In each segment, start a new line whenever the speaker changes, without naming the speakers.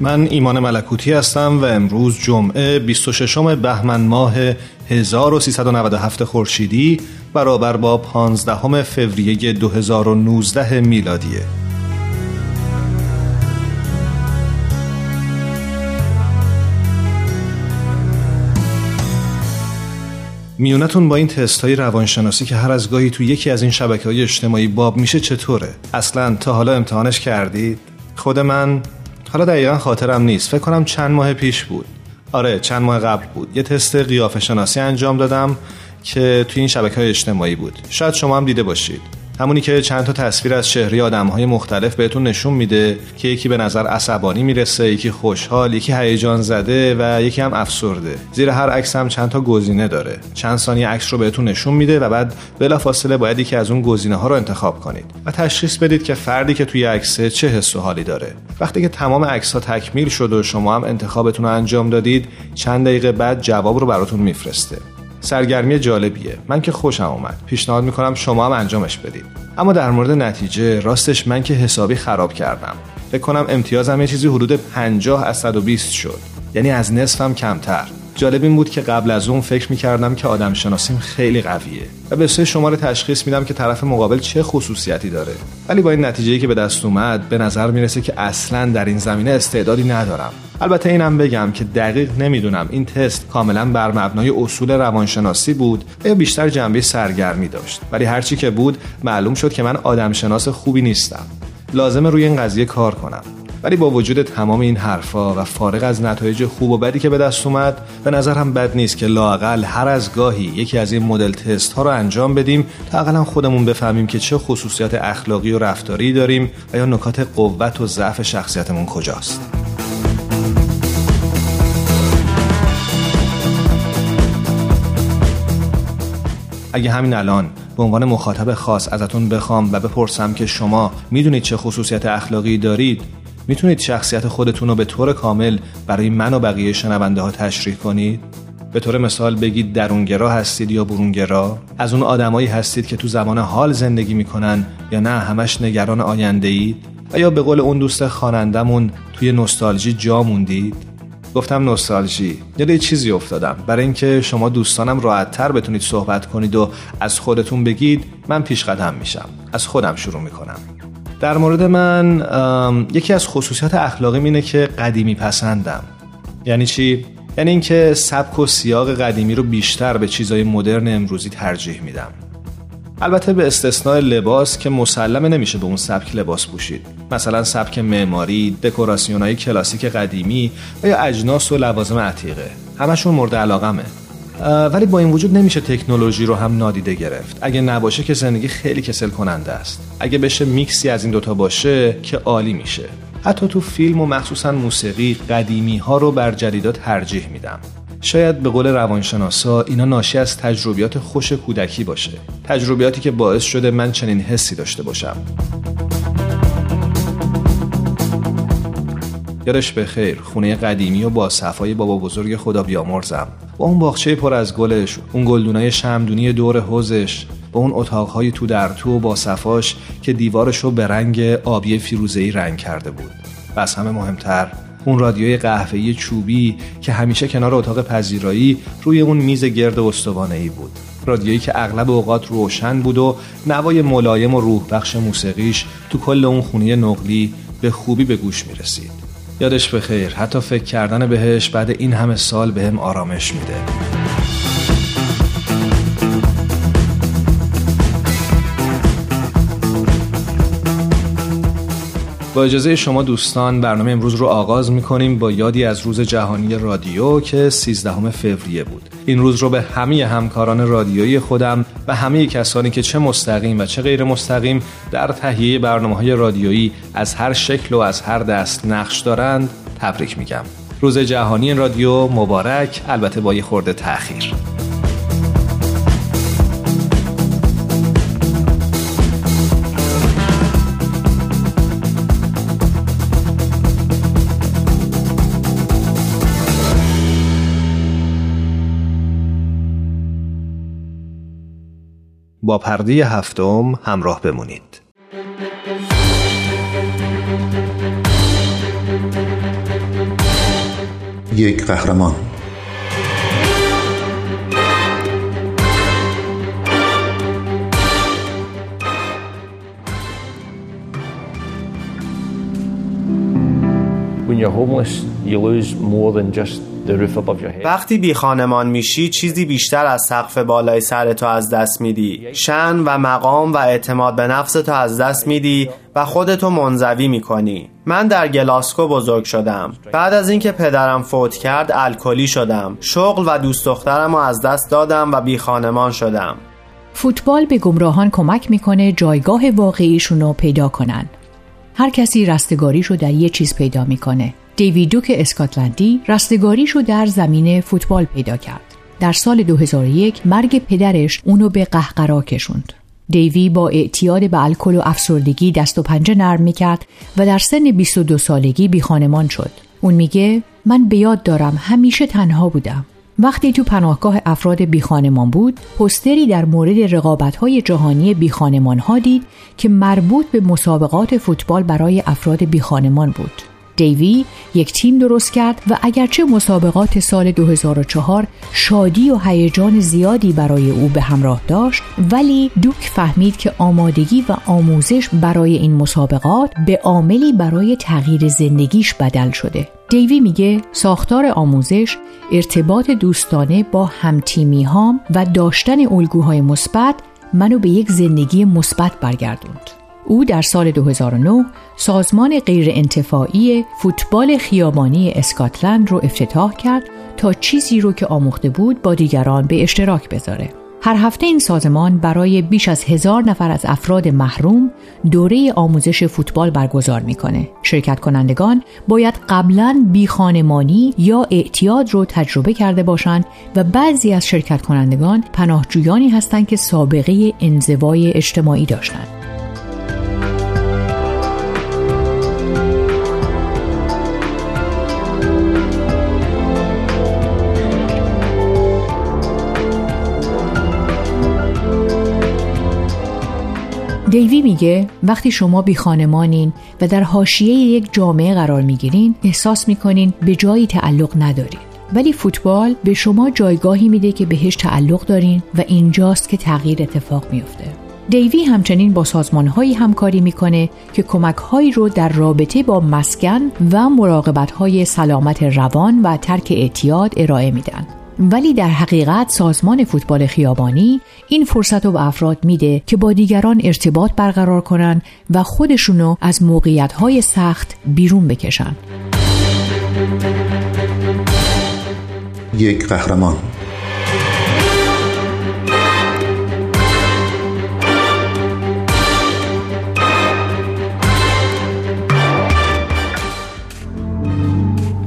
من ایمان ملکوتی هستم و امروز جمعه 26 بهمن ماه 1397 خورشیدی برابر با 15 فوریه 2019 میلادیه میونتون با این تست های روانشناسی که هر از گاهی تو یکی از این شبکه های اجتماعی باب میشه چطوره؟ اصلا تا حالا امتحانش کردید؟ خود من حالا دقیقا خاطرم نیست. فکر کنم چند ماه پیش بود. آره چند ماه قبل بود. یه تست قیافه شناسی انجام دادم که توی این شبکه های اجتماعی بود. شاید شما هم دیده باشید. همونی که چند تا تصویر از چهره های مختلف بهتون نشون میده که یکی به نظر عصبانی می‌رسه یکی خوشحال یکی هیجان زده و یکی هم افسرده. زیر هر عکس هم چند تا گزینه داره. چند ثانیه عکس رو بهتون نشون میده و بعد بلافاصله باید یکی از اون گزینه ها رو انتخاب کنید و تشخیص بدید که فردی که توی عکسه چه حس و حالی داره. وقتی که تمام عکس ها تکمیل شد و شما هم انتخابتون رو انجام دادید چند دقیقه بعد جواب رو براتون میفرسته. سرگرمی جالبیه. من که خوشم اومد. پیشنهاد می‌کنم شما هم انجامش بدید. اما در مورد نتیجه راستش من که حسابی خراب کردم. فکر کنم امتیازم یه چیزی حدود 50 از 120 شد. یعنی از نصفم کمتر. جالب این بود که قبل از اون فکر می‌کردم که آدم شناسیم خیلی قویه و به سه شماره تشخیص میدم که طرف مقابل چه خصوصیتی داره. ولی با این نتیجه که به دست اومد به نظر می‌رسه که اصلا در این زمینه استعدادی ندارم. البته اینم بگم که دقیق نمی‌دونم این تست کاملا بر مبنای اصول روانشناسی بود یا بیشتر جنبه سرگرمی داشت. ولی هرچی که بود معلوم شد که من آدم شناس خوبی نیستم. لازمه روی این قضیه کار کنم. ولی با وجود تمام این حرفا و فارغ از نتایج خوب و بدی که به دست اومد به نظرم بد نیست که لاقل هر از گاهی یکی از این مدل تست ها رو انجام بدیم تا اقلا خودمون بفهمیم که چه خصوصیات اخلاقی و رفتاری داریم و یا نکات قوت و ضعف شخصیتمون کجاست. اگه همین الان به عنوان مخاطب خاص ازتون بخوام و بپرسم که شما می‌دونید چه خصوصیت اخلاقی دارید می‌تونید شخصیت خودتون رو به طور کامل برای من و بقیه شنونده ها تشریح کنید؟ به طور مثال بگید درونگرا هستید یا برونگرا؟ از اون آدمایی هستید که تو زمان حال زندگی می‌کنن یا نه همش نگران آینده اید؟ و یا به قول اون دوست خانندمون توی نوستالژی جا موندید؟ گفتم نوستالژی یاد یه چیزی افتادم برای اینکه شما دوستانم راحتتر بتونید صحبت کنید و از خودتون بگید من پیش قدم میشم از خودم شروع می‌کنم در مورد من یکی از خصوصیات اخلاقی اینه که قدیمی پسندم. یعنی چی؟ یعنی اینکه سبک و سیاق قدیمی رو بیشتر به چیزای مدرن امروزی ترجیح میدم. البته به استثناء لباس که مسلمه نمیشه به اون سبک لباس پوشید. مثلا سبک معماری دکوراسیون های کلاسیک قدیمی و یا اجناس و لوازم عتیقه. همشون مورد علاقمه. ولی با این وجود نمیشه تکنولوژی رو هم نادیده گرفت. اگه نباشه که زندگی خیلی کسل کننده است. اگه بشه میکسی از این دوتا باشه که عالی میشه. حتی تو فیلم و مخصوصا موسیقی قدیمی ها رو بر جدیدات ترجیح میدم. شاید به قول روانشناسا اینا ناشی از تجربیات خوش کودکی باشه. تجربیاتی که باعث شده من چنین حسی داشته باشم. یادش به خیر خونه قدیمی و با صفای بابا بزرگ خدا بیامرزم. با اون باغچه پر از گلش اون گلدونای شمدونی دور حوزش با اون اتاقهای تو در تو و با صفاش که دیوارش رو به رنگ آبی فیروزه‌ای رنگ کرده بود و از همه مهمتر اون رادیوی قهوه‌ای چوبی که همیشه کنار اتاق پذیرایی روی اون میز گرد ای بود رادیویی که اغلب اوقات روشن بود و نوای ملایم و روح بخش موسیقیش تو کل اون خونه نقلی به خوبی به گوش می رسید. یادش بخیر. حتی فکر کردن بهش بعد این همه سال بهم به آرامش میده. با اجازه شما دوستان برنامه امروز رو آغاز می‌کنیم با یادی از روز جهانی رادیو که 13 فوریه بود. این روز رو به همه همکاران رادیویی خودم و همه کسانی که چه مستقیم و چه غیر مستقیم در تهیه برنامه های رادیویی از هر شکل و از هر دست نقش دارند تبریک میگم. روز جهانی رادیو مبارک البته با یه خورده تاخیر با پرده هفتم همراه بمونید.
یک قهرمان
When you're homeless, you lose more than just
وقتی بی خانمان میشی چیزی بیشتر از سقف بالای سر تو از دست میدی. شن و مقام و اعتماد به نفس تو از دست میدی و خودتو منزوی می‌کنی. من در گلاسکو بزرگ شدم. بعد از اینکه پدرم فوت کرد الکلی شدم. شغل و دوست دخترم رو از دست دادم و بی خانمان شدم.
فوتبال به گمراهان کمک می‌کنه جایگاه واقعیشون رو پیدا کنن. هر کسی رستگاریشو در یه چیز پیدا می‌کنه. دیویدوک اسکاتلندی رستگاریشو در زمین فوتبال پیدا کرد. در سال 2001 مرگ پدرش اونو به قهقرا کشوند. دیوی با اعتیاد به الکل و افسردگی دست و پنجه نرم می‌کرد و در سن 22 سالگی بی خانمان شد. اون میگه من به یاد دارم همیشه تنها بودم. وقتی تو پناهگاه افراد بیخانمان بود پستری در مورد رقابت‌های جهانی بیخانمان ها دید که مربوط به مسابقات فوتبال برای افراد بیخانمان بود دیوی یک تیم درست کرد و اگرچه مسابقات سال 2004 شادی و هیجان زیادی برای او به همراه داشت ولی دوک فهمید که آمادگی و آموزش برای این مسابقات به عاملی برای تغییر زندگیش بدل شده. دیوی میگه ساختار آموزش ارتباط دوستانه با همتیمی هام و داشتن الگوهای مثبت منو به یک زندگی مثبت برگردوند. او در سال 2009 سازمان غیرانتفاعی فوتبال خیابانی اسکاتلند رو افتتاح کرد تا چیزی رو که آموخته بود با دیگران به اشتراک بذاره. هر هفته این سازمان برای بیش از هزار نفر از افراد محروم دوره آموزش فوتبال برگزار می‌کنه. شرکت کنندگان باید قبلا بیخانمانی یا اعتیاد رو تجربه کرده باشند و بعضی از شرکت کنندگان پناهجویانی هستند که سابقه انزوای اجتماعی داشتند. دیوی میگه وقتی شما بی خانمانین و در حاشیه یک جامعه قرار می‌گیرین احساس می‌کنین به جایی تعلق ندارین. ولی فوتبال به شما جایگاهی میده که بهش تعلق دارین و اینجاست که تغییر اتفاق میفته دیوی همچنین با سازمانهایی همکاری می‌کنه که کمکهایی رو در رابطه با مسکن و مراقبتهای سلامت روان و ترک اعتیاد ارائه میدن. ولی در حقیقت سازمان فوتبال خیابانی این فرصت رو به افراد میده که با دیگران ارتباط برقرار کنن و خودشونو از موقعیت های سخت بیرون بکشن.
یک قهرمان.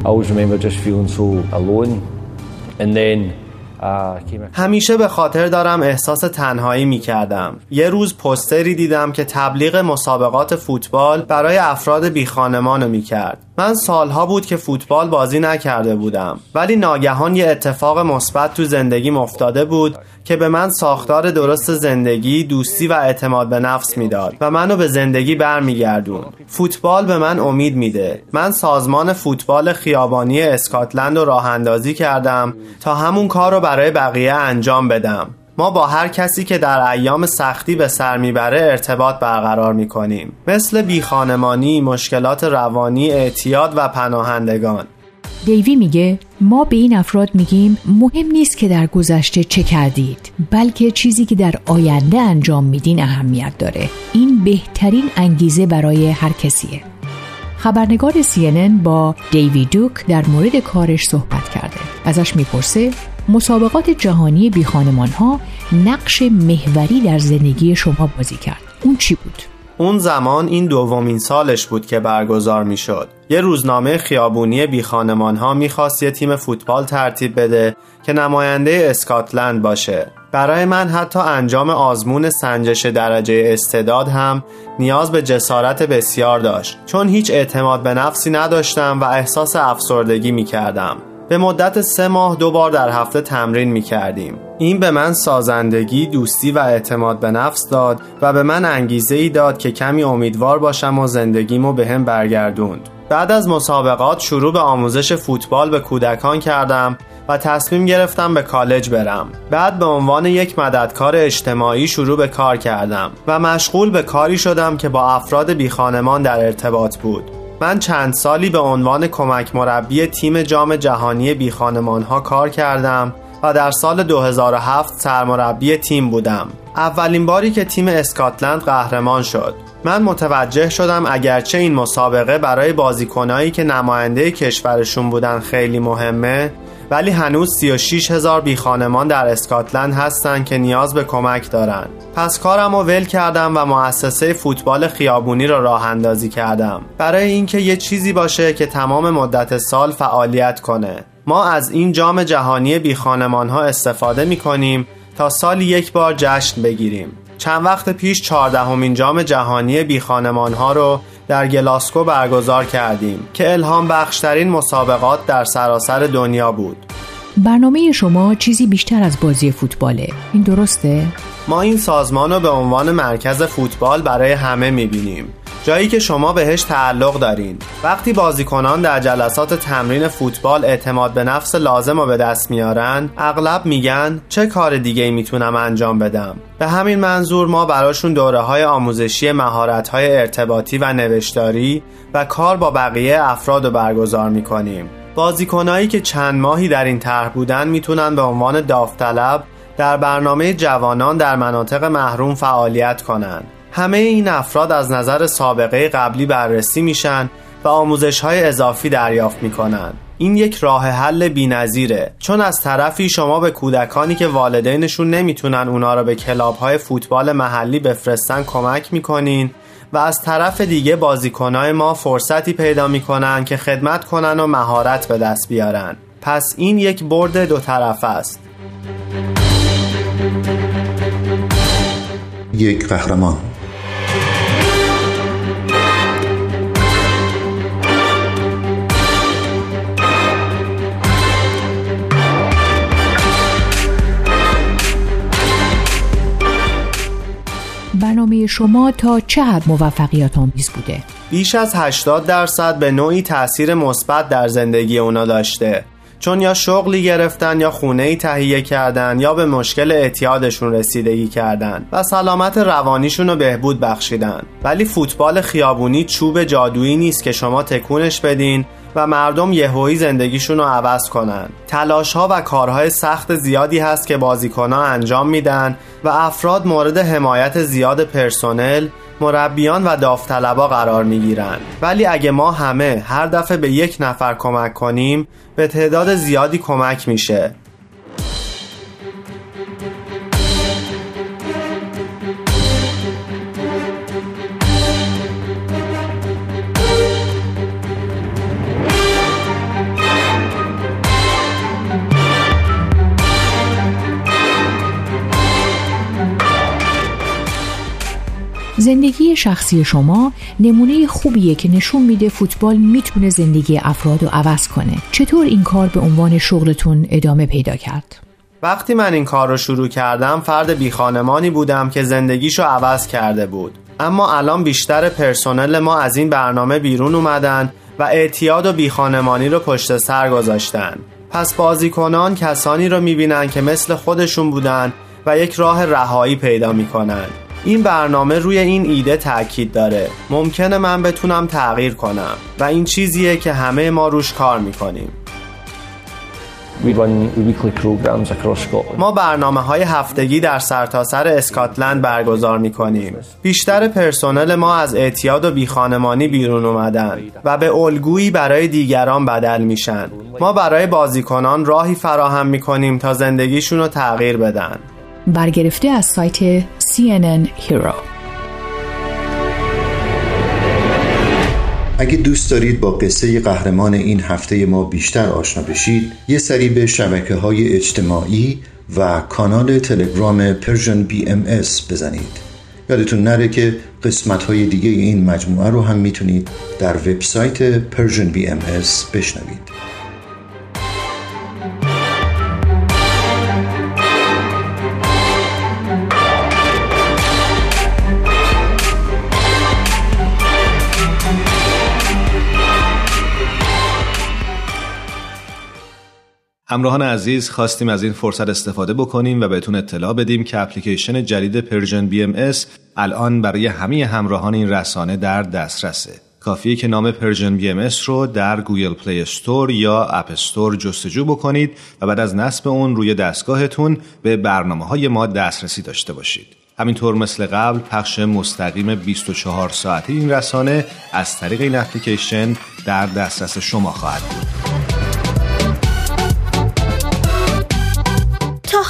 I always remember just feeling so alone.
همیشه به خاطر دارم احساس تنهایی می کردم یه روز پستری دیدم که تبلیغ مسابقات فوتبال برای افراد بی خانمان می کرد من سالها بود که فوتبال بازی نکرده بودم ولی ناگهان یه اتفاق مثبت تو زندگیم افتاده بود که به من ساختار درست زندگی دوستی و اعتماد به نفس می‌داد و منو به زندگی برمیگردون فوتبال به من امید میده. من سازمان فوتبال خیابانی اسکاتلند رو راه اندازی کردم تا همون کار رو برای بقیه انجام بدم. ما با هر کسی که در ایام سختی به سر می‌بره ارتباط برقرار می‌کنیم. مثل بیخانمانی، مشکلات روانی، اعتیاد و پناهندگان.
دیوی میگه ما به این افراد میگیم مهم نیست که در گذشته چه کردید بلکه چیزی که در آینده انجام میدین اهمیت داره. این بهترین انگیزه برای هر کسیه. خبرنگار CNN با دیوی دوک در مورد کارش صحبت کرده. ازش می‌پرسه مسابقات جهانی بی ها نقش محوری در زندگی شما بازی کرد اون چی بود؟
اون زمان این دومین سالش بود که برگزار می شد یه روزنامه خیابونی بی ها می‌خواست یه تیم فوتبال ترتیب بده که نماینده اسکاتلند باشه برای من حتی انجام آزمون سنجش درجه استعداد هم نیاز به جسارت بسیار داشت چون هیچ اعتماد به نفسی نداشتم و احساس افسردگی می کردم. به مدت سه ماه دو بار در هفته تمرین می کردیم. این به من سازندگی، دوستی و اعتماد به نفس داد و به من انگیزه ای داد که کمی امیدوار باشم و زندگیمو به هم برگردوند. بعد از مسابقات شروع به آموزش فوتبال به کودکان کردم و تصمیم گرفتم به کالج برم بعد به عنوان یک مددکار اجتماعی شروع به کار کردم و مشغول به کاری شدم که با افراد بی خانمان در ارتباط بود من چند سالی به عنوان کمک مربی تیم جام جهانی بی ها کار کردم و در سال 2007 سرمربی تیم بودم. اولین باری که تیم اسکاتلند قهرمان شد. من متوجه شدم اگرچه این مسابقه برای بازیکنایی که نماینده کشورشون بودن خیلی مهمه ولی هنوز 36 هزار بی خانمان در اسکاتلند هستند که نیاز به کمک دارند. پس کارم رو ول کردم و مؤسسه فوتبال خیابونی را راه اندازی کردم برای اینکه یه چیزی باشه که تمام مدت سال فعالیت کنه. ما از این جام جهانی بی خانمان ها استفاده می کنیم تا سالی یک بار جشن بگیریم. چند وقت پیش چهاردهمین جام جهانی بی خانمان ها رو در گلاسکو برگزار کردیم که الهام بخشترین مسابقات در سراسر دنیا بود.
برنامه شما چیزی بیشتر از بازی فوتباله. این درسته؟
ما این سازمان رو به عنوان مرکز فوتبال برای همه می‌بینیم. جایی که شما بهش تعلق دارین. وقتی بازیکنان در جلسات تمرین فوتبال اعتماد به نفس لازم رو به دست میارن اغلب میگن چه کار دیگه می‌تونم انجام بدم. به همین منظور ما براشون دوره های آموزشی مهارت های ارتباطی و نوشتاری و کار با بقیه افراد رو برگزار می‌کنیم. بازیکنایی که چند ماهی در این طرح بودن می‌تونن به عنوان داوطلب در برنامه جوانان در مناطق محروم فعالیت کنند همه این افراد از نظر سابقه قبلی بررسی میشن و آموزش های اضافی دریافت می‌کنن. این یک راه حل بینظیره. چون از طرفی شما به کودکانی که والدینشون نمی‌تونن اونا رو به کلاب های فوتبال محلی بفرستن کمک می‌کنین و از طرف دیگه بازیکنای ما فرصتی پیدا می‌کنن که خدمت کنن و مهارت به دست بیارن. پس این یک برد دو طرف است.
یک قهرمان.
شما تا چه حد موفقیت آمیز بوده؟
بیش از 80 درصد به نوعی تاثیر مثبت در زندگی اونا داشته چون یا شغلی گرفتن یا خونه ای تهیه کردن یا به مشکل اعتیادشون رسیدگی کردن و سلامت روانیشون رو بهبود بخشیدن ولی فوتبال خیابونی چوب جادویی نیست که شما تکونش بدین و مردم یهویی زندگیشون رو عوض کنن. تلاش ها و کارهای سخت زیادی هست که بازیکنها انجام میدن و افراد مورد حمایت زیاد پرسنل مربیان و داوطلبا قرار می‌گیرن. ولی اگه ما همه هر دفعه به یک نفر کمک کنیم به تعداد زیادی کمک میشه.
زندگی شخصی شما نمونه خوبیه که نشون میده فوتبال می‌تونه زندگی افراد رو عوض کنه. چطور این کار به عنوان شغلتون ادامه پیدا کرد؟
وقتی من این کار رو شروع کردم فرد بی خانمانی بودم که زندگیشو عوض کرده بود. اما الان بیشتر پرسنل ما از این برنامه بیرون اومدن و اعتیاد و بیخانمانی رو پشت سر گذاشتن. پس بازیکنان کسانی رو می‌بینن که مثل خودشون بودن و یک راه رهایی پیدا می‌کنن. این برنامه روی این ایده تاکید داره ممکنه من بتونم تغییر کنم و این چیزیه که همه ما روش کار می‌کنیم ما برنامه های هفتگی در سرتاسر سر اسکاتلند برگزار می کنیم. بیشتر پرسنل ما از اعتیاد و بیخانمانی بیرون اومدن و به الگویی برای دیگران بدل میشن. ما برای بازیکنان راهی فراهم می کنیم تا زندگیشون رو تغییر بدن.
برگرفته از سایت CNN Hero.
اگه دوست دارید با قصه قهرمان این هفته ما بیشتر آشنا بشید یه سری به شبکه های اجتماعی و کانال تلگرام Persian BMS بزنید. یادتون نره که قسمت های دیگه این مجموعه رو هم می‌تونید در وبسایت Persian BMS بشنوید.
همراهان عزیز خواستیم از این فرصت استفاده بکنیم و بهتون اطلاع بدیم که اپلیکیشن جدید Persian BMS الان برای همه همراهان این رسانه در دسترسه. کافیه که نام Persian BMS رو در Google Play Store یا App Store جستجو بکنید و بعد از نصب اون روی دستگاهتون به برنامه های ما دسترسی داشته باشید. همینطور مثل قبل پخش مستقیم 24 ساعته این رسانه از طریق این اپلیکیشن در دسترس شما خواهد بود.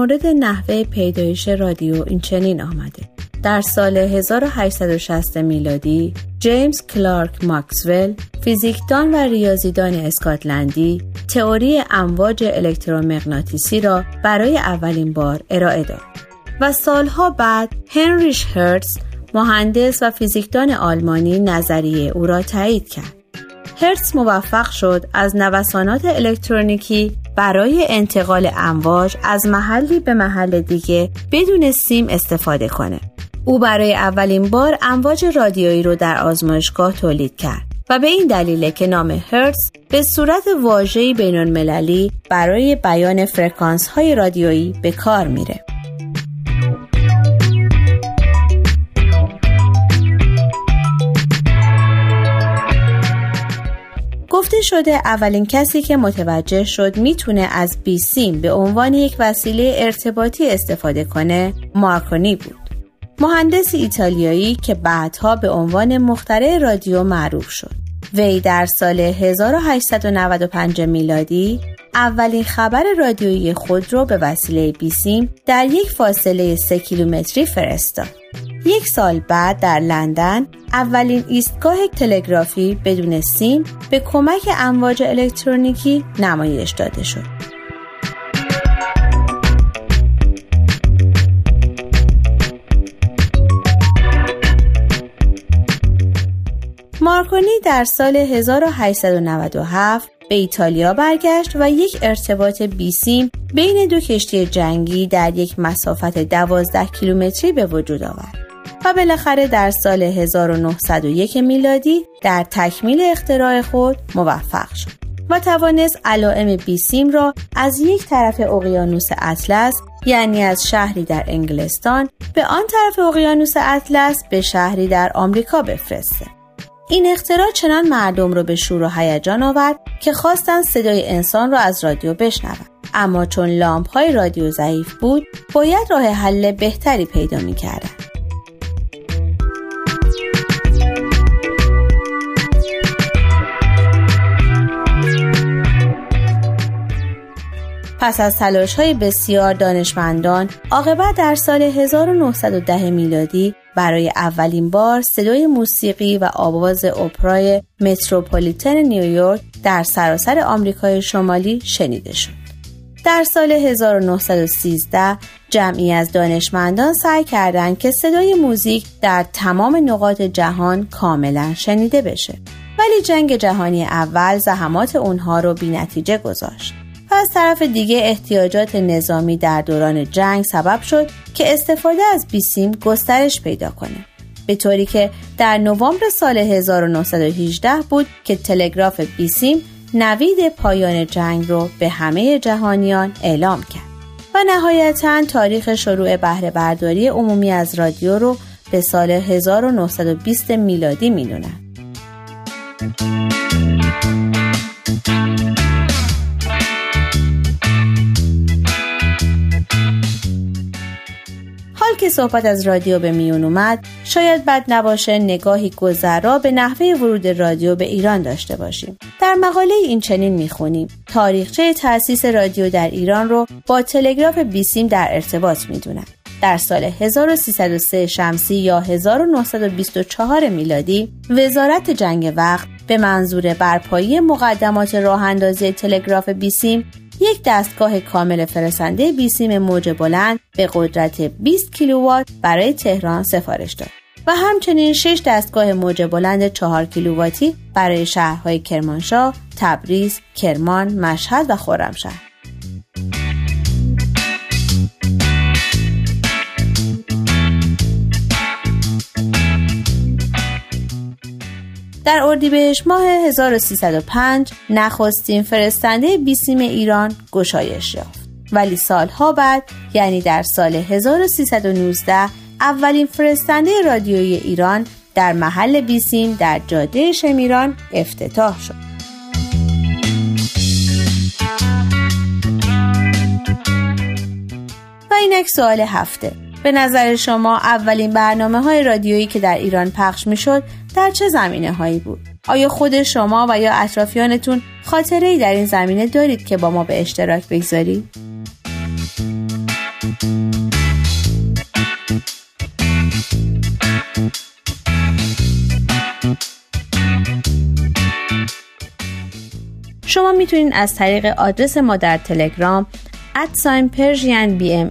مورد نحوه پیدایش رادیو این چنین آمده. در سال 1860 میلادی جیمز کلارک ماکسول فیزیکدان و ریاضیدان اسکاتلندی تئوری امواج الکترومغناطیسی را برای اولین بار ارائه داد و سالها بعد هنریش هرتز مهندس و فیزیکدان آلمانی نظریه او را تایید کرد. هرتز موفق شد از نوسانات الکترونیکی برای انتقال امواج از محلی به محل دیگه بدون سیم استفاده کنه. او برای اولین بار امواج رادیویی رو در آزمایشگاه تولید کرد و به این دلیل که نام هرتز به صورت واژه‌ای بین‌المللی برای بیان فرکانس های رادیویی به کار میره. گفته شده اولین کسی که متوجه شد می‌تونه از بیسیم به عنوان یک وسیله ارتباطی استفاده کنه مارکونی بود. مهندس ایتالیایی که بعدها به عنوان مخترع رادیو معروف شد. وی در سال 1895 میلادی اولین خبر رادیویی خود را به وسیله بیسیم در یک فاصله 3 کیلومتری فرستاد. یک سال بعد در لندن اولین ایستگاه تلگرافی بدون سیم به کمک امواج الکترونیکی نمایش داده شد. مارکونی در سال 1897 به ایتالیا برگشت و یک ارتباط بیسیم بین دو کشتی جنگی در یک مسافت 12 کیلومتری به وجود آورد. و بالاخره در سال 1901 میلادی در تکمیل اختراع خود موفق شد و توانست علائم بیسیم را از یک طرف اقیانوس اطلس یعنی از شهری در انگلستان به آن طرف اقیانوس اطلس به شهری در آمریکا بفرسته. این اختراع چنان مردم را به شور و هیجان آورد که خواستند صدای انسان را از رادیو بشنوند اما چون لامپ های رادیو ضعیف بود باید راه حل بهتری پیدا می پس از تلاش های بسیار دانشمندان عاقبت در سال 1910 میلادی برای اولین بار صدای موسیقی و آواز اپرای متروپولیتن نیویورک در سراسر آمریکای شمالی شنیده شد. در سال 1913 جمعی از دانشمندان سعی کردند که صدای موزیک در تمام نقاط جهان کاملا شنیده بشه. ولی جنگ جهانی اول زحمات اونها رو بی نتیجه گذاشت. و از طرف دیگه احتیاجات نظامی در دوران جنگ سبب شد که استفاده از بیسیم گسترش پیدا کنه به طوری که در نوامبر سال 1918 بود که تلگراف بیسیم نوید پایان جنگ رو به همه جهانیان اعلام کرد و نهایتا تاریخ شروع بهره برداری عمومی از رادیو رو به سال 1920 میلادی می‌دونن. که صحبت از رادیو به میون اومد شاید بد نباشه نگاهی گذرا به نحوه ورود رادیو به ایران داشته باشیم. در مقاله این چنین می‌خونیم. تاریخچه تأسیس رادیو در ایران رو با تلگراف بیسیم در ارتباط می‌دونن. در سال 1303 شمسی یا 1924 میلادی وزارت جنگ وقت به منظور برپایی مقدمات راه اندازی تلگراف بیسیم یک دستگاه کامل فرستنده بیسیم موج بلند به قدرت 20 کیلووات برای تهران سفارش داد و همچنین 6 دستگاه موج بلند 4 کیلوواتی برای شهرهای کرمانشاه، تبریز، کرمان، مشهد و خرمشهر. در اردیبهشت ماه 1305 نخستین فرستنده بیسیم ایران گشایش یافت. ولی سالها بعد یعنی در سال 1319 اولین فرستنده رادیویی ایران در محل بیسیم در جاده شمیران افتتاح شد. اینک سوال هفته. به نظر شما اولین برنامه های رادیویی که در ایران پخش می شد در چه زمینه هایی بود؟ آیا خود شما و یا اطرافیانتون خاطره ای در این زمینه دارید که با ما به اشتراک بگذارید؟ شما می‌تونید از طریق آدرس ما در تلگرام ادساین پرژین بی ام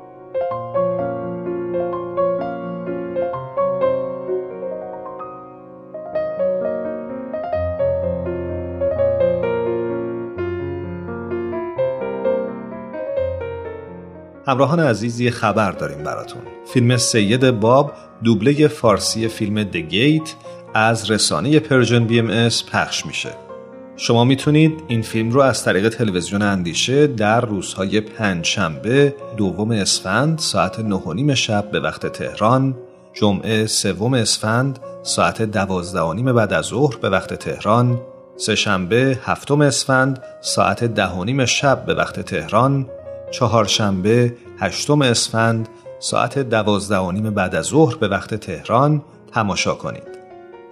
همراهان عزیز یه خبر داریم براتون. فیلم سید باب دوبله فارسی فیلم دگیت از رسانه پرژن بی ام پخش میشه. شما می‌تونید این فیلم رو از طریق تلویزیون اندیشه در روزهای پنجشنبه دوم اسفند ساعت نه شب به وقت تهران جمعه سوم اسفند ساعت دوازده نیم بعد از ظهر به وقت تهران سهشنبه هفتم اسفند ساعت ده شب به وقت تهران چهارشنبه هشتم اسفند ساعت دوازده و نیم بعد از ظهر به وقت تهران تماشا کنید.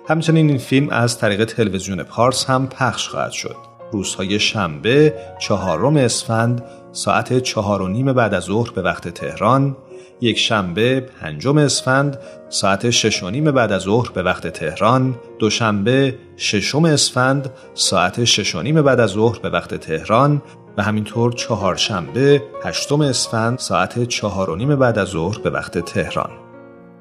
همچنین این فیلم از طریق تلویزیون پارس هم پخش خواهد شد. روزهای شنبه چهارم اسفند ساعت چهار و نیم بعد از ظهر به وقت تهران یک شنبه پنجم اسفند ساعت شش و نیم بعد از ظهر به وقت تهران دوشنبه ششم اسفند ساعت شش و نیم بعد از ظهر به وقت تهران و همینطور چهارشنبه هشتم اسفند ساعت چهار و نیم بعد از ظهر به وقت تهران.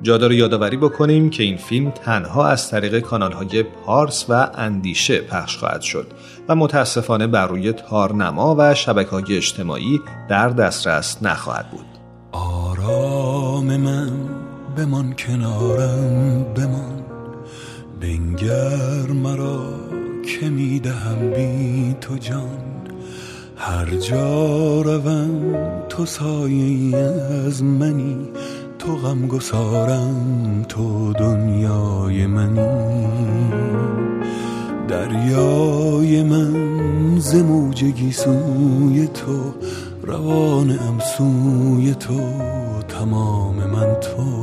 جا داره یادآوری بکنیم که این فیلم تنها از طریق کانالهای پارس و اندیشه پخش خواهد شد و متاسفانه بر روی تارنما و شبکه های اجتماعی در دسترس نخواهد بود.
آرام من بمان کنارم بمان. بنگر مرا که می‌دهم بی تو جان. هر جا روم تو سایه از منی. تو غم گسارم تو دنیای منی. دریای من زموجگی سوی تو روانم سوی تو تمام من تو.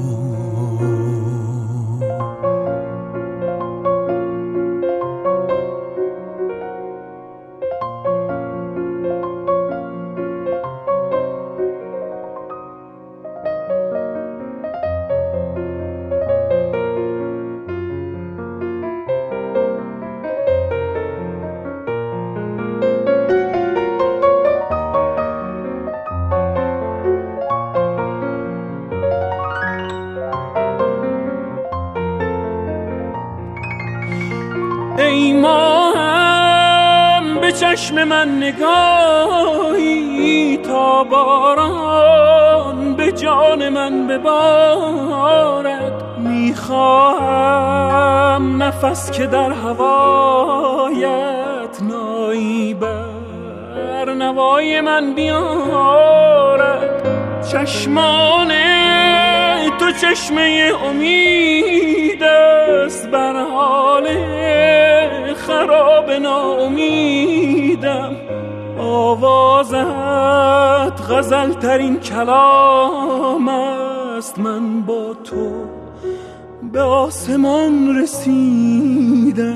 چشم من نگاهی تا باران به جان من ببارد می‌خواهم. نفس که در هوایت نایی بر نوای من بیارد. چشمان تو چشمه امید است بر حال خراب ناامیدم آوازت غزل ترین کلام است. من با تو به آسمان رسیدم.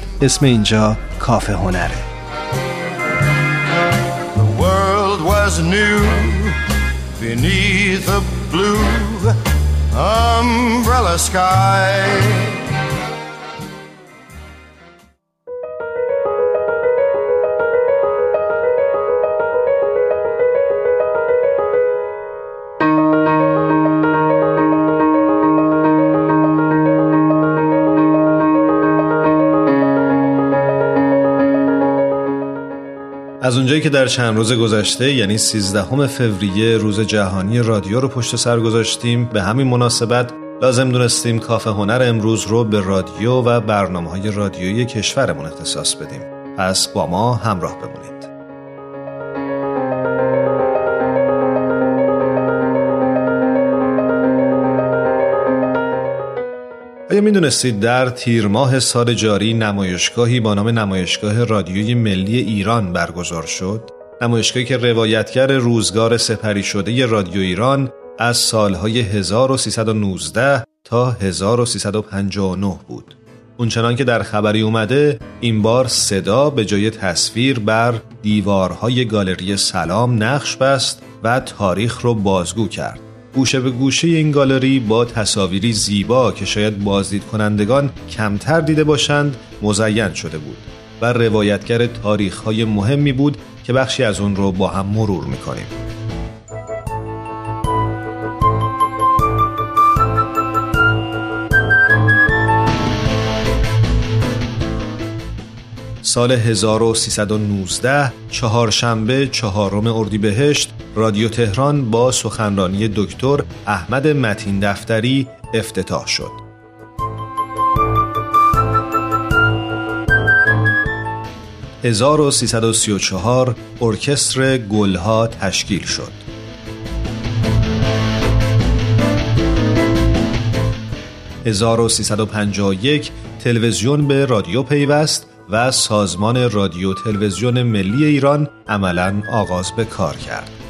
اسم اینجا کافه هنره The world was new beneath a blue umbrella sky از اونجایی که در چند روز گذشته یعنی 13 فوریه روز جهانی رادیو رو پشت سر گذاشتیم به همین مناسبت لازم دونستیم کافه هنر امروز رو به رادیو و برنامه های رادیویی کشورمون اختصاص بدیم. پس با ما همراه بمونید. آیا می‌دونستید در تیر ماه سال جاری نمایشگاهی با نام نمایشگاه رادیوی ملی ایران برگزار شد؟ نمایشگاهی که روایتگر روزگار سپری شده رادیو ایران از سالهای 1319 تا 1359 بود. اونچنان که در خبری اومده این بار صدا به جای تصویر بر دیوارهای گالری سلام نقش بست و تاریخ رو بازگو کرد. گوشه به گوشه این گالری با تصاویری زیبا که شاید بازدید کنندگان کمتر دیده باشند مزین شده بود و روایتگر تاریخ های مهمی بود که بخشی از اون رو با هم مرور می‌کنیم. سال 1319 چهارشنبه چهارم اردیبهشت رادیو تهران با سخنرانی دکتر احمد متین دفتری افتتاح شد. چهار ارکستر گلها تشکیل شد. 1351 تلویزیون به رادیو پیوست و سازمان رادیو تلویزیون ملی ایران عملا آغاز به کار کرد.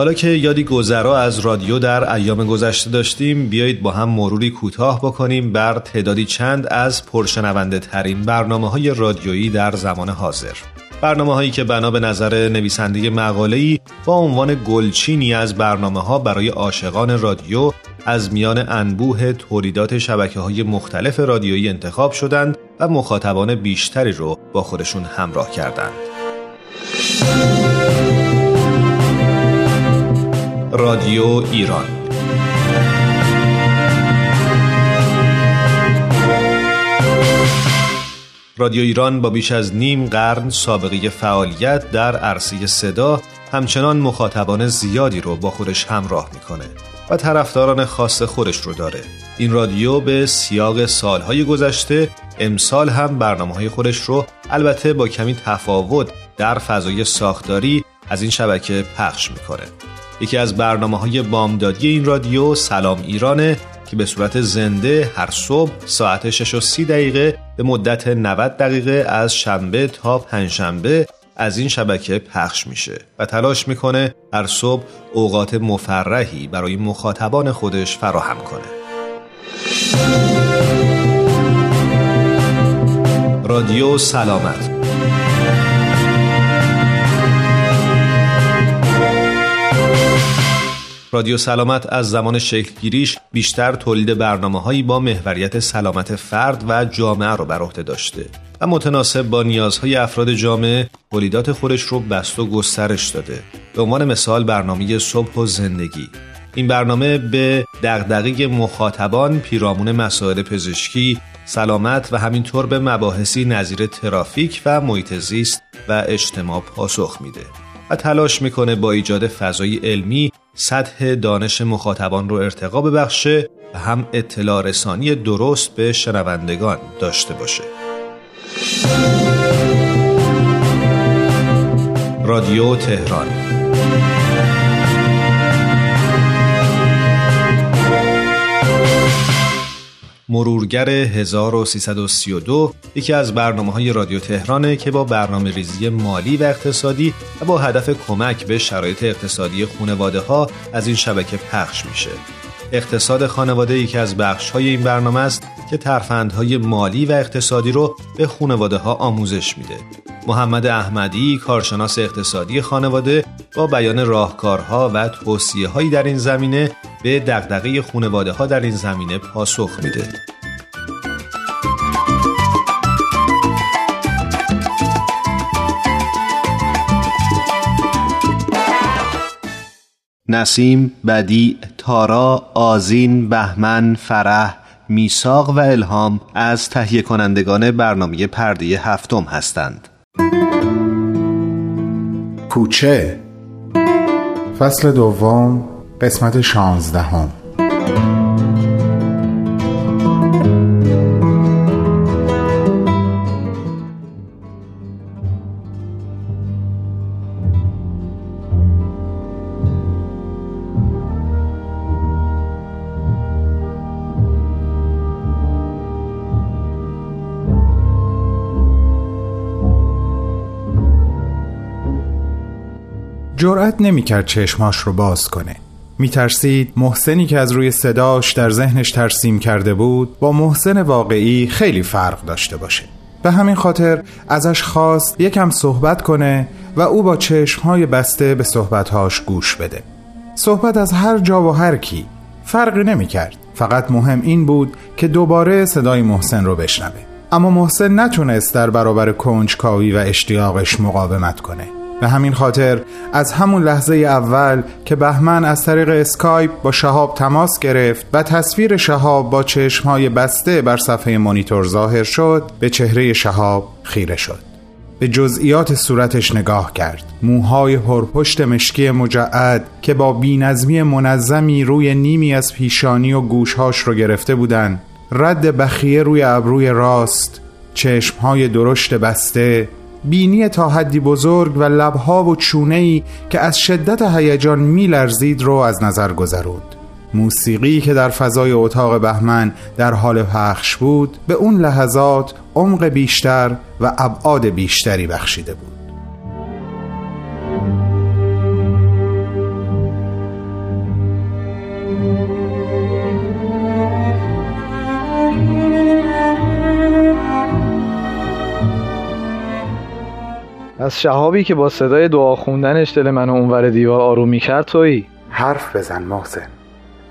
حالا که یادی گذرا از رادیو در ایام گذشته داشتیم بیایید با هم مروری کوتاه بکنیم بر تعدادی چند از پرشنونده ترین برنامه های رادیویی در زمان حاضر برنامه هایی که بنا به نظر نویسنده مقاله با عنوان گلچینی از برنامه ها برای عاشقان رادیو از میان انبوه تولیدات شبکه های مختلف رادیویی انتخاب شدند و مخاطبان بیشتری رو با خودشون همراه کردند. رادیو ایران. رادیو ایران با بیش از نیم قرن سابقه فعالیت در عرصه صدا همچنان مخاطبان زیادی رو با خودش همراه می‌کنه و طرفداران خاص خودش رو داره. این رادیو به سیاق سالهای گذشته امسال هم برنامه های خودش رو البته با کمی تفاوت در فضای ساختاری از این شبکه پخش می‌کنه. یکی از برنامه های بامدادی این رادیو سلام ایرانه که به صورت زنده هر صبح ساعت 6 و 30 دقیقه به مدت 90 دقیقه از شنبه تا پنجشنبه از این شبکه پخش میشه و تلاش می‌کنه هر صبح اوقات مفرحی برای مخاطبان خودش فراهم کنه. رادیو سلامت. رادیو سلامت از زمان شکلگیریش بیشتر تولید برنامه هایی با محوریت سلامت فرد و جامعه رو بر عهده داشته و متناسب با نیازهای افراد جامعه تولیدات خودش رو بست و گسترش داده. به عنوان مثال برنامه صبح و زندگی. این برنامه به دغدغه مخاطبان پیرامون مسائل پزشکی سلامت و همینطور به مباحثی نظیر ترافیک و محیط زیست و اجتماع پاسخ میده و تلاش می‌کنه با ایجاد فضای علمی سطح دانش مخاطبان رو ارتقا ببخشه و هم اطلاع رسانی درست به شنوندگان داشته باشه. رادیو تهران مرورگر 1332 یکی از برنامه های رادیو تهرانه که با برنامه ریزی مالی و اقتصادی و با هدف کمک به شرایط اقتصادی خانواده ها از این شبکه پخش میشه. اقتصاد خانواده یکی از بخش های این برنامه است که ترفندهای مالی و اقتصادی رو به خانواده ها آموزش میده. محمد احمدی کارشناس اقتصادی خانواده با بیان راهکارها و توصیه هایی در این زمینه به دغدغه خانواده ها در این زمینه پاسخ میده. نسیم، بدی، تارا، آزین، بهمن، فرح، میساق و الهام از تهیه کنندگان برنامه پرده هفتم هستند.
کوچه. فصل دوم قسمت شانزدهم. جرأت نمی‌کرد چشماش رو باز کنه. میترسید محسنی که از روی صداش در ذهنش ترسیم کرده بود با محسن واقعی خیلی فرق داشته باشه. به همین خاطر ازش خواست یکم صحبت کنه و او با چشمهای بسته به صحبتهاش گوش بده. صحبت از هر جا و هر کی فرقی نمی‌کرد. فقط مهم این بود که دوباره صدای محسن رو بشنوه. اما محسن نتونست در برابر کنجکاوی و اشتیاقش مقاومت کنه. به همین خاطر از همون لحظه اول که بهمن از طریق اسکایپ با شهاب تماس گرفت و تصویر شهاب با چشمهای بسته بر صفحه مانیتور ظاهر شد به چهره شهاب خیره شد. به جزئیات صورتش نگاه کرد. موهای پرپشت مشکی مجعد که با بینظمی منظمی روی نیمی از پیشانی و گوشهاش رو گرفته بودن رد بخیه روی ابروی راست چشمهای درشت بسته بینی تا حدی بزرگ و لبها و چونهی که از شدت هیجان میلرزید رو از نظر گذروند موسیقی که در فضای اتاق بهمن در حال پخش بود به اون لحظات عمق بیشتر و ابعاد بیشتری بخشیده بود.
از شهابی که با صدای دعا خوندنش دل منو اونور دیوار آروم می‌کرد تویی.
حرف بزن محسن.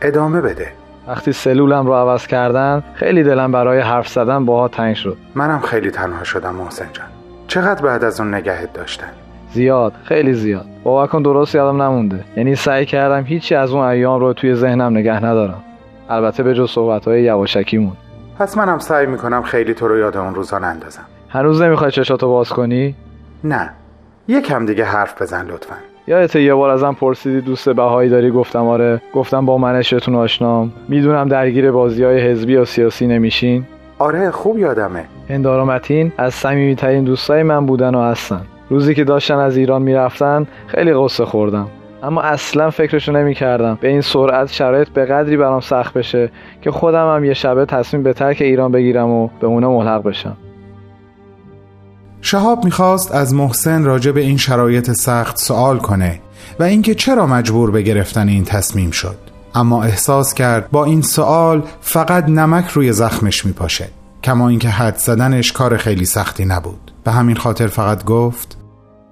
ادامه بده.
وقتی سلولم رو عوض کردن خیلی دلم برای حرف زدن باها تنگ شد.
منم خیلی تنها شدم محسن جان. چقدر بعد از اون نگهت داشتن؟
زیاد خیلی زیاد. باور کن درست یادم نمونده. یعنی سعی کردم هیچی از اون ایام رو توی ذهنم نگه ندارم. البته به جز صحبت‌های یواشکیمون.
پس منم سعی می‌کنم خیلی تو رو یاد اون روزا نندازم.
هنوز نمی‌خوای چشاتو باز کنی؟
نه. یکم دیگه حرف بزن لطفا.
یادت یه بار ازم پرسیدی دوست بهایی داری؟ گفتم آره. گفتم با منشتون آشنام. می‌دونم درگیر بازی های حزبی یا سیاسی نمیشین.
آره خوب یادمه.
هندار و متین از صمیمیترین دوستای من بودن و هستن. روزی که داشتن از ایران می‌رفتن خیلی قصه خوردم. اما اصلا فکرشو نمی کردم به این سرعت شرایط به قدری برام سخت بشه که خودم هم یه شبه تصمیم به ترک ایران بگیرم و به اونا ملحق بشم.
شهاب می‌خواست از محسن راجع به این شرایط سخت سوال کنه و اینکه چرا مجبور به گرفتن این تصمیم شد. اما احساس کرد با این سوال فقط نمک روی زخمش میپاشه کما اینکه حد زدنش کار خیلی سختی نبود. به همین خاطر فقط گفت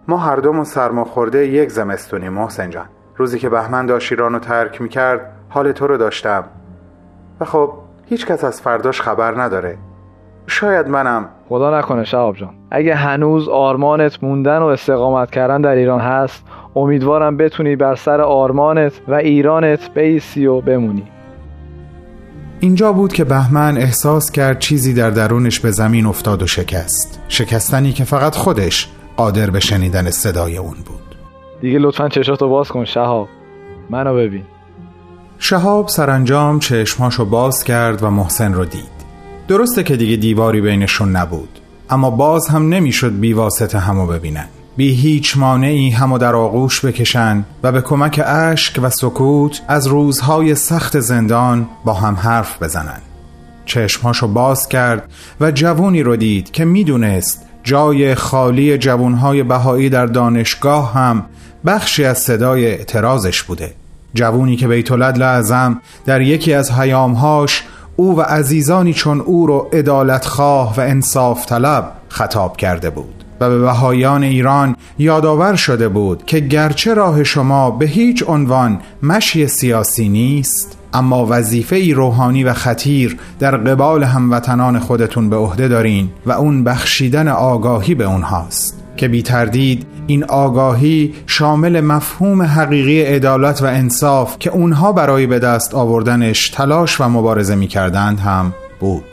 ما هر دومون سرما خورده یک زمستونی محسن جان. روزی که بهمن داشت ایران ترک می‌کرد حال تو رو داشتم. و خب هیچ کس از فرداش خبر نداره. شاید منم
خدا نکنه شهاب جان. اگه هنوز آرمانت موندن و استقامت کردن در ایران هست امیدوارم بتونی بر سر آرمانت و ایرانت بیسی و بمونی.
اینجا بود که بهمن احساس کرد چیزی در درونش به زمین افتاد و شکست. شکستنی که فقط خودش قادر به شنیدن صدای اون بود.
دیگه لطفا چشاتو باز کن شهاب. منو ببین.
شهاب سرانجام چشماشو باز کرد و محسن رو دید. درسته که دیگه دیواری بینشون نبود اما باز هم نمی‌شد بی واسطه همو ببینن. بی هیچ مانعی همو در آغوش بکشن و به کمک اشک و سکوت از روزهای سخت زندان با هم حرف بزنن. چشمهاشو باز کرد و جوونی رو دید که می‌دونست جای خالی جوانهای بهایی در دانشگاه هم بخشی از صدای اعتراضش بوده. جوونی که بیت اعظم در یکی از حیامهاش او و عزیزانی چون او رو خواه و انصاف طلب خطاب کرده بود و به بهایان ایران یادآور شده بود که گرچه راه شما به هیچ عنوان مشی سیاسی نیست اما وظیفه ای روحانی و خطیر در قبال هموطنان خودتون به عهده دارین و اون بخشیدن آگاهی به اونهاست. که بی تردید این آگاهی شامل مفهوم حقیقی عدالت و انصاف که اونها برای به دست آوردنش تلاش و مبارزه می کردند هم بود.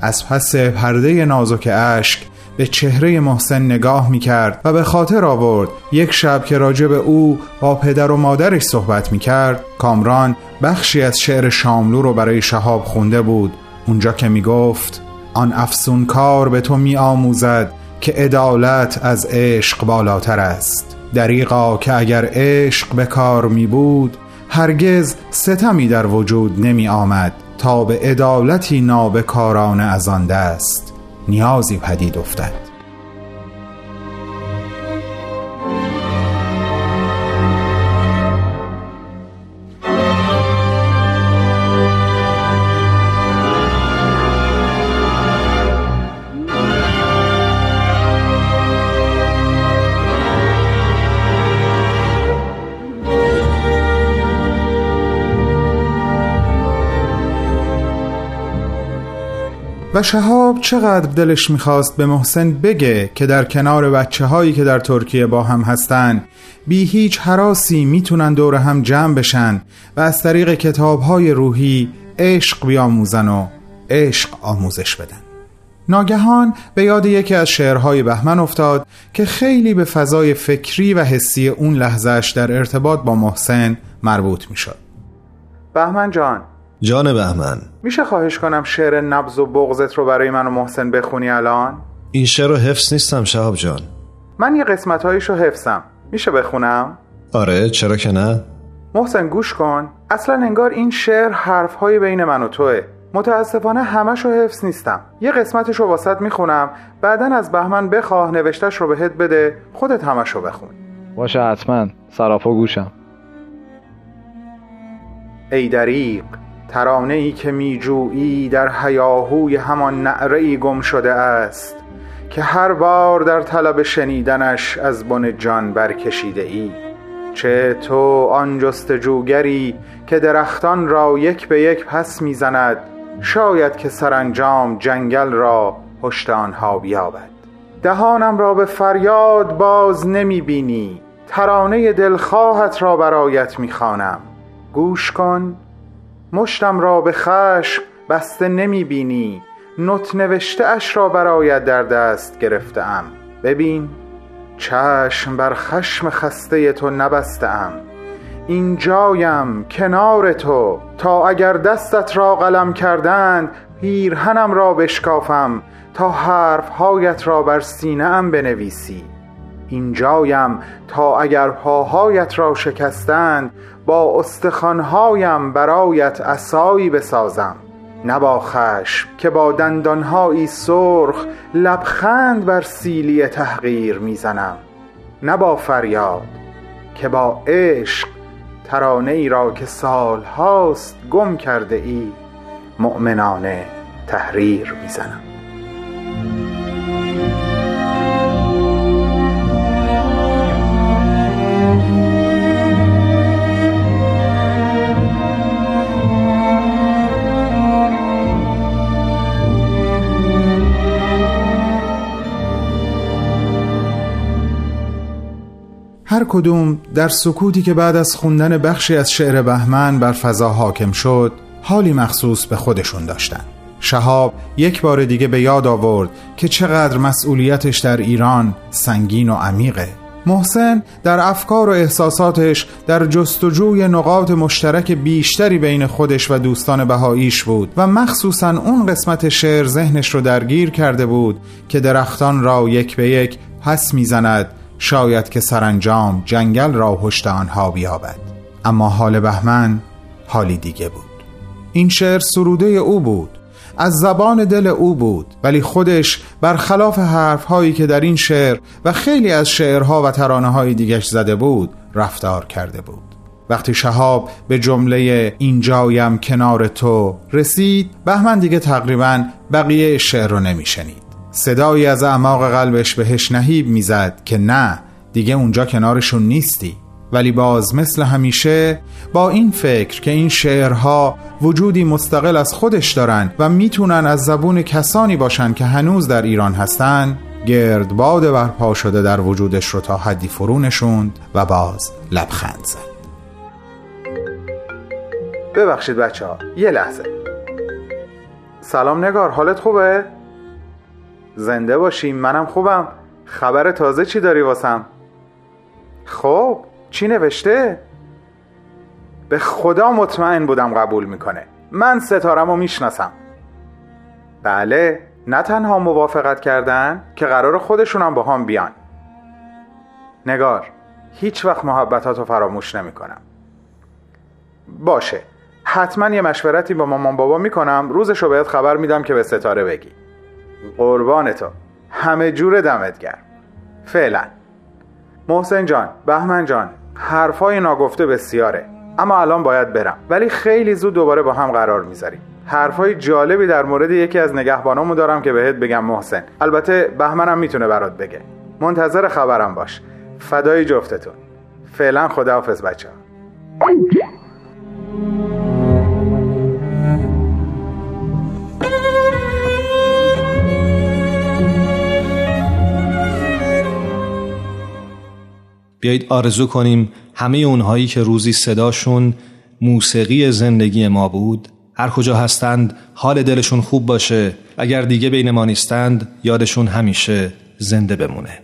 از پس پرده نازک اشک به چهره محسن نگاه می کرد و به خاطر آورد یک شب که راجع به او با پدر و مادرش صحبت می کرد کامران بخشی از شعر شاملو رو برای شهاب خونده بود. اونجا که می گفت آن افسون کار به تو می آموزد که عدالت از عشق بالاتر است. دریقا که اگر عشق به کار می بود هرگز ستمی در وجود نمی آمد تا به عدالتی نابکارانه از آن دست نیازی پدید افتد. و شهاب چقدر دلش می‌خواست به محسن بگه که در کنار بچه هایی که در ترکیه با هم هستن بی هیچ حراسی می‌تونن دور هم جمع بشن و از طریق کتاب های روحی عشق بیاموزن و عشق آموزش بدن ناگهان به یاد یکی از شعرهای بهمن افتاد که خیلی به فضای فکری و حسی اون لحظهش در ارتباط با محسن مربوط می‌شد. بهمن جان
جان بهمن.
میشه خواهش کنم شعر نبز و بغزت رو برای من و محسن بخونی الان؟
این شعر رو حفظ نیستم شهاب جان.
من یه قسمت رو حفظم. میشه بخونم؟
آره چرا که نه؟
محسن گوش کن. اصلا انگار این شعر حرفهای بین من و توه. متاسفانه همش رو حفظ نیستم. یه قسمتش رو واسط می‌خونم. بعدا از بهمن بخواه نوشتش رو بهت بده. خودت همش رو بخون.
باشه حتما. سراپا گوشم.
ای دریق ترانه ای که میجویی در حیاهوی همان نعره ای گم شده است که هر بار در طلب شنیدنش از بن جان برکشیده ای چه تو آن جستجوگری که درختان را یک به یک پس می‌زند شاید که سرانجام جنگل را پشت آنها بیابد. دهانم را به فریاد باز نمی بینی ترانه دلخواهت را برایت می خانم گوش کن مشتم را به خشم بسته نمی بینی. نوت نوشته اش را برایت در دست گرفتم ببین چشم بر خشم خسته تو نبستم این جایم کنار تو. تا اگر دستت را قلم کردند پیرهنم را بشکافم. تا حرفهایت را بر سینه ام بنویسی. این جایم تا اگر پاهایت را شکستند با استخوانهایم برایت عصایی بسازم. نه با خشم که با دندانهایی سرخ لبخند بر سیلی تحقیر می‌زنم. نه با فریاد که با عشق ترانه ای را که سالهاست گم کرده ای مؤمنانه تحریر می‌زنم. هر کدوم در سکوتی که بعد از خوندن بخشی از شعر بهمن بر فضا حاکم شد حالی مخصوص به خودشون داشتن. شهاب یک بار دیگه به یاد آورد که چقدر مسئولیتش در ایران سنگین و عمیقه. محسن در افکار و احساساتش در جستجوی نقاط مشترک بیشتری بین خودش و دوستان بهاییش بود و مخصوصا اون قسمت شعر ذهنش رو درگیر کرده بود که درختان را یک به یک پس می‌زند شاید که سرانجام جنگل را پشت آنها بیابد. اما حال بهمن حالی دیگه بود. این شعر سروده او بود. از زبان دل او بود. ولی خودش برخلاف حرفهایی که در این شعر و خیلی از شعرها و ترانه های دیگش زده بود رفتار کرده بود. وقتی شهاب به جمله اینجایم کنار تو رسید بهمن دیگه تقریبا بقیه شعر رو نمیشنید. صدایی از اعماق قلبش بهش نهیب می‌زد که نه دیگه اونجا کنارشون نیستی. ولی باز مثل همیشه با این فکر که این شعرها وجودی مستقل از خودش دارن و می‌تونن از زبون کسانی باشن که هنوز در ایران هستن گردباد برپا شده در وجودش رو تا حدی فرو نشوند و باز لبخند زد. ببخشید بچه ها یه لحظه. سلام نگار حالت خوبه؟ زنده باشیم منم خوبم. خبر تازه چی داری واسم؟ خب چی نوشته؟ به خدا مطمئن بودم قبول می‌کنه. من ستارم رو می‌شناسم. بله نه تنها موافقت کردن که قرار خودشونم با هم بیان. نگار هیچ وقت محبتاتو فراموش نمی‌کنم. باشه حتما یه مشورتی با مامان بابا می‌کنم. روزشو بهت خبر میدم که به ستاره بگی. قربان تو همه جور دمت گرم. فعلا. محسن جان بهمن جان حرفای ناگفته بسیاره. اما الان باید برم. ولی خیلی زود دوباره با هم قرار می‌ذاریم. حرفای جالبی در مورد یکی از نگهبانامو دارم که بهت بگم محسن. البته بهمنم می‌تونه برات بگه. منتظر خبرم باش. فدای جفتتون. فعلا خداحافظ بچه ها
بیایید آرزو کنیم همه اونهایی که روزی صداشون موسیقی زندگی ما بود هر کجا هستند حال دلشون خوب باشه اگر دیگه بین ما نیستند یادشون همیشه زنده بمونه.